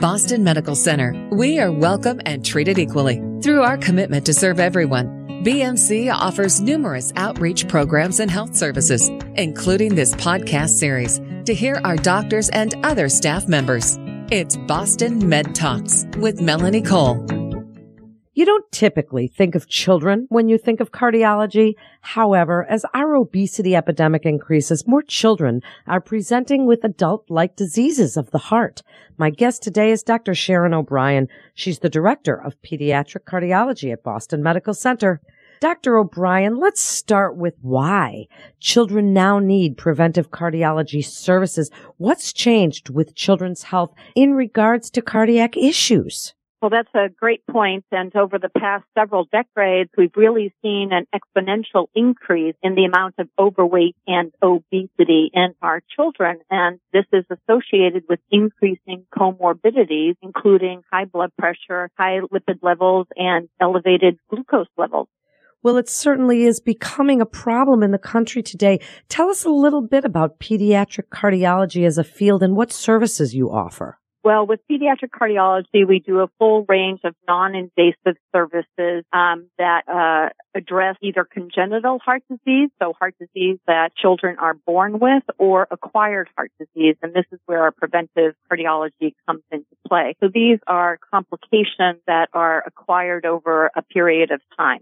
Boston Medical Center, we are welcome and treated equally. Through our commitment to serve everyone, BMC offers numerous outreach programs and health services, including this podcast series, to hear our doctors and other staff members. It's Boston Med Talks with Melanie Cole. You don't typically think of children when you think of cardiology. However, as our obesity epidemic increases, more children are presenting with adult-like diseases of the heart. My guest today is Dr. Sharon O'Brien. She's the director of pediatric cardiology at Boston Medical Center. Dr. O'Brien, let's start with why children now need preventive cardiology services. What's changed with children's health in regards to cardiac issues? Well, that's a great point. And over the past several decades, we've really seen an exponential increase in the amount of overweight and obesity in our children. And this is associated with increasing comorbidities, including high blood pressure, high lipid levels, and elevated glucose levels. Well, it certainly is becoming a problem in the country today. Tell us a little bit about pediatric cardiology as a field and what services you offer. Well, with pediatric cardiology, we do a full range of non-invasive services um, that uh, address either congenital heart disease, so heart disease that children are born with, or acquired heart disease, and this is where our preventive cardiology comes into play. So these are complications that are acquired over a period of time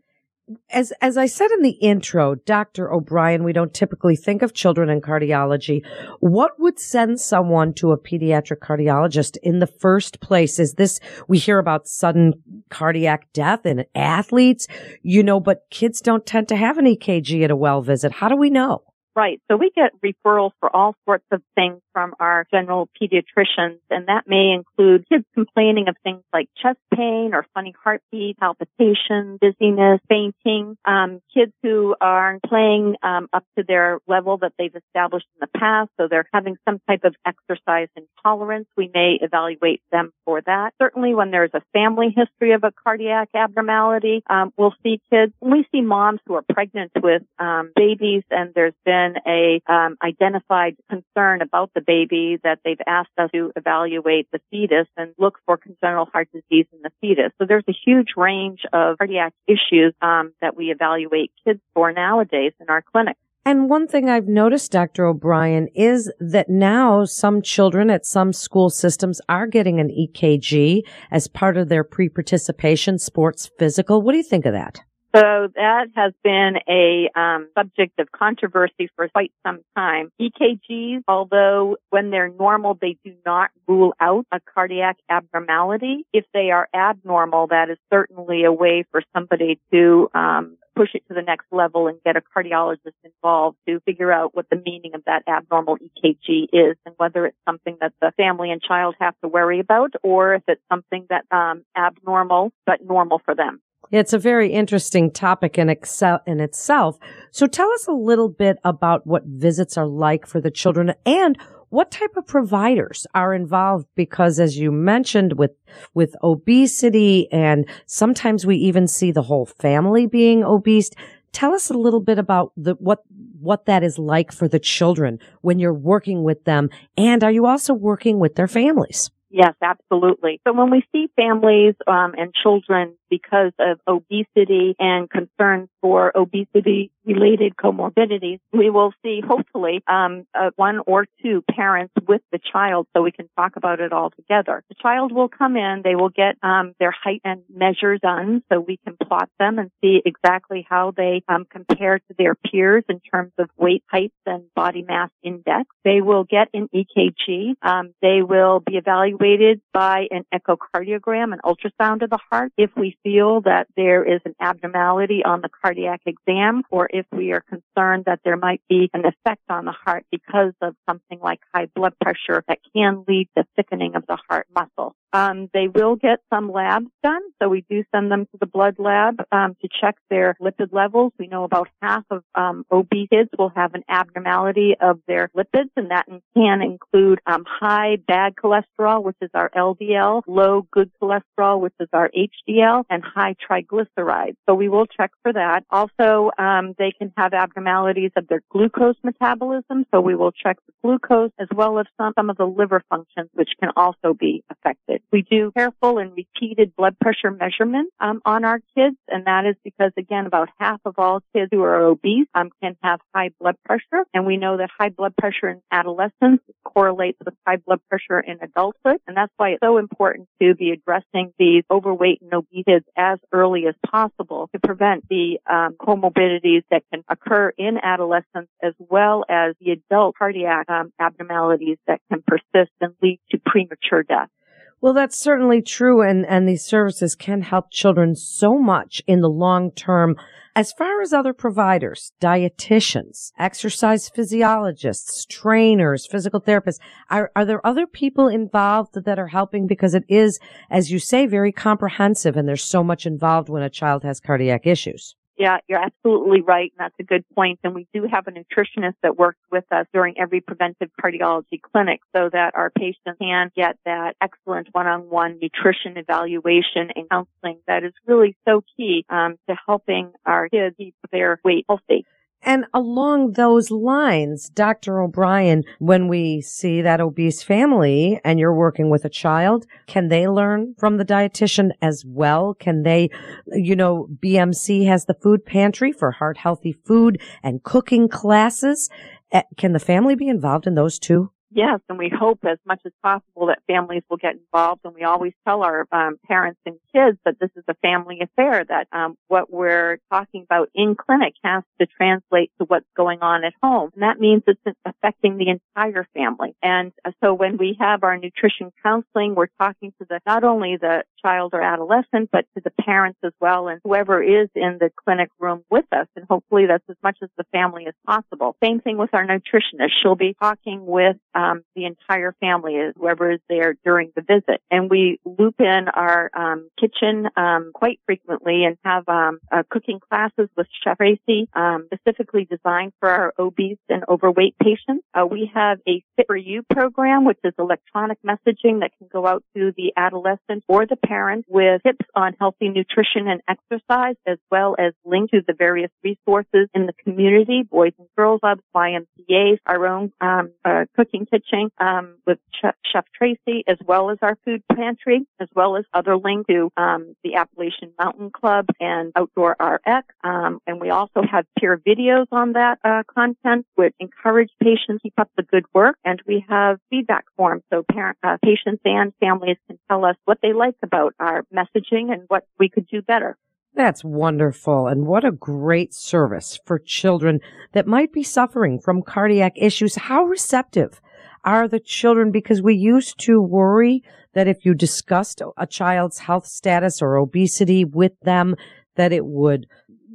as as I said in the intro, Dr. O'Brien, we don't typically think of children in cardiology. What would send someone to a pediatric cardiologist in the first place? Is this we hear about sudden cardiac death in athletes, you know, but kids don't tend to have an EKG at a well visit. How do we know? Right. So we get referrals for all sorts of things from our general pediatricians, and that may include kids complaining of things like chest pain or funny heartbeat, palpitation, dizziness, fainting, um, kids who are playing um, up to their level that they've established in the past, so they're having some type of exercise intolerance. We may evaluate them for that. Certainly, when there's a family history of a cardiac abnormality, um, we'll see kids. We see moms who are pregnant with um, babies, and there's been been a um, identified concern about the baby that they've asked us to evaluate the fetus and look for congenital heart disease in the fetus. So there's a huge range of cardiac issues um, that we evaluate kids for nowadays in our clinic. And one thing I've noticed, Dr. O'Brien, is that now some children at some school systems are getting an EKG as part of their pre-participation sports physical. What do you think of that? So that has been a um, subject of controversy for quite some time. EKGs, although when they're normal, they do not rule out a cardiac abnormality. If they are abnormal, that is certainly a way for somebody to um, push it to the next level and get a cardiologist involved to figure out what the meaning of that abnormal EKG is and whether it's something that the family and child have to worry about or if it's something that um, abnormal but normal for them. It's a very interesting topic in, excel, in itself. So tell us a little bit about what visits are like for the children and what type of providers are involved because as you mentioned with with obesity and sometimes we even see the whole family being obese tell us a little bit about the what what that is like for the children when you're working with them and are you also working with their families Yes, absolutely. So when we see families um, and children because of obesity and concerns for obesity related comorbidities, we will see hopefully um, uh, one or two parents with the child so we can talk about it all together. The child will come in, they will get um, their height and measure done so we can plot them and see exactly how they um, compare to their peers in terms of weight, height, and body mass index. They will get an EKG. Um, they will be evaluated by an echocardiogram, an ultrasound of the heart. If we feel that there is an abnormality on the cardiac exam or if we are concerned that there might be an effect on the heart because of something like high blood pressure that can lead to thickening of the heart muscle. Um, they will get some labs done, so we do send them to the blood lab um, to check their lipid levels. We know about half of um, obese kids will have an abnormality of their lipids, and that can include um, high bad cholesterol, which is our LDL, low good cholesterol, which is our HDL, and high triglycerides. So we will check for that. Also, um, they can have abnormalities of their glucose metabolism, so we will check the glucose as well as some, some of the liver functions, which can also be affected. Kids. We do careful and repeated blood pressure measurements um, on our kids, and that is because, again, about half of all kids who are obese um, can have high blood pressure, and we know that high blood pressure in adolescence correlates with high blood pressure in adulthood, and that's why it's so important to be addressing these overweight and obese kids as early as possible to prevent the um, comorbidities that can occur in adolescence as well as the adult cardiac um, abnormalities that can persist and lead to premature death. Well, that's certainly true. And, and these services can help children so much in the long term. As far as other providers, dietitians, exercise physiologists, trainers, physical therapists, are, are there other people involved that are helping? Because it is, as you say, very comprehensive and there's so much involved when a child has cardiac issues. Yeah, you're absolutely right, and that's a good point. And we do have a nutritionist that works with us during every preventive cardiology clinic so that our patients can get that excellent one-on-one nutrition evaluation and counseling that is really so key um, to helping our kids keep their weight healthy. And along those lines, Dr. O'Brien, when we see that obese family and you're working with a child, can they learn from the dietitian as well? Can they, you know, BMC has the food pantry for heart healthy food and cooking classes. Eh, can the family be involved in those too? Yes, and we hope as much as possible that families will get involved. And we always tell our um, parents and kids that this is a family affair. That um, what we're talking about in clinic has to translate to what's going on at home, and that means it's affecting the entire family. And uh, so when we have our nutrition counseling, we're talking to the not only the child or adolescent, but to the parents as well, and whoever is in the clinic room with us. And hopefully that's as much as the family as possible. Same thing with our nutritionist. She'll be talking with um, the entire family, is whoever is there during the visit. And we loop in our um, kitchen um, quite frequently and have um, uh, cooking classes with Chef Tracy, um, specifically designed for our obese and overweight patients. Uh, we have a Fit for You program, which is electronic messaging that can go out to the adolescent or the parent with tips on healthy nutrition and exercise, as well as links to the various resources in the community, Boys and Girls Clubs, YMCA's, our own um, uh, cooking kitchen um, with Chef Tracy, as well as our food pantry, as well as other links to um, the Appalachian Mountain Club and Outdoor RX. Um, and we also have peer videos on that uh, content, which encourage patients keep up the good work. And we have feedback forms, so parent, uh, patients and families can tell us what they like about our messaging and what we could do better. That's wonderful. And what a great service for children that might be suffering from cardiac issues. How receptive are the children? Because we used to worry that if you discussed a child's health status or obesity with them, that it would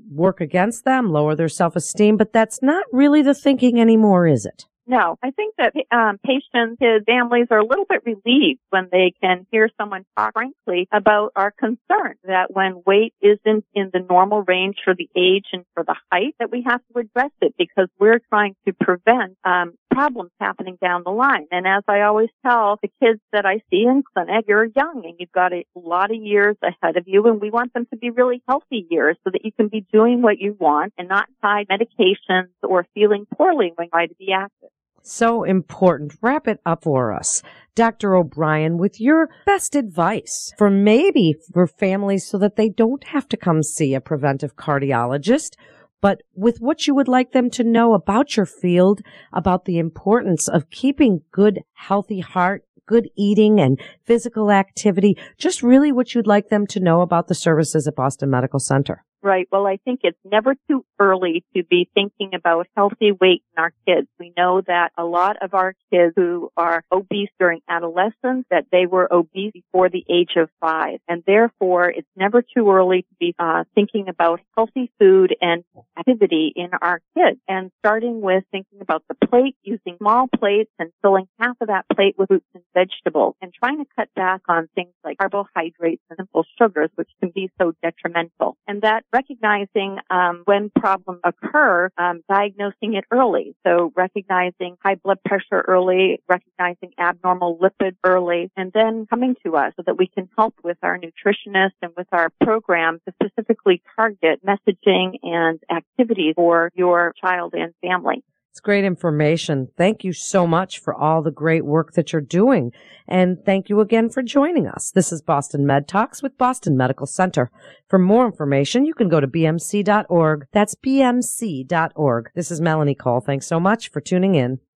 work against them, lower their self-esteem. But that's not really the thinking anymore, is it? No, I think that um, patients, his families are a little bit relieved when they can hear someone talk frankly about our concern that when weight isn't in the normal range for the age and for the height, that we have to address it because we're trying to prevent um, problems happening down the line. And as I always tell the kids that I see in clinic, you're young and you've got a lot of years ahead of you, and we want them to be really healthy years so that you can be doing what you want and not tied medications or feeling poorly when you to be active. So important. Wrap it up for us. Dr. O'Brien, with your best advice for maybe for families so that they don't have to come see a preventive cardiologist, but with what you would like them to know about your field, about the importance of keeping good, healthy heart, good eating and physical activity, just really what you'd like them to know about the services at Boston Medical Center. Right. Well, I think it's never too early to be thinking about healthy weight in our kids. We know that a lot of our kids who are obese during adolescence, that they were obese before the age of five. And therefore, it's never too early to be uh, thinking about healthy food and activity in our kids. And starting with thinking about the plate, using small plates and filling half of that plate with fruits and vegetables and trying to cut back on things like carbohydrates and simple sugars, which can be so detrimental. And that recognizing um, when problems occur, um, diagnosing it early. So recognizing high blood pressure early, recognizing abnormal lipid early, and then coming to us so that we can help with our nutritionist and with our program to specifically target messaging and activities for your child and family. It's great information. Thank you so much for all the great work that you're doing. And thank you again for joining us. This is Boston Med Talks with Boston Medical Center. For more information, you can go to bmc.org. That's bmc.org. This is Melanie Cole. Thanks so much for tuning in.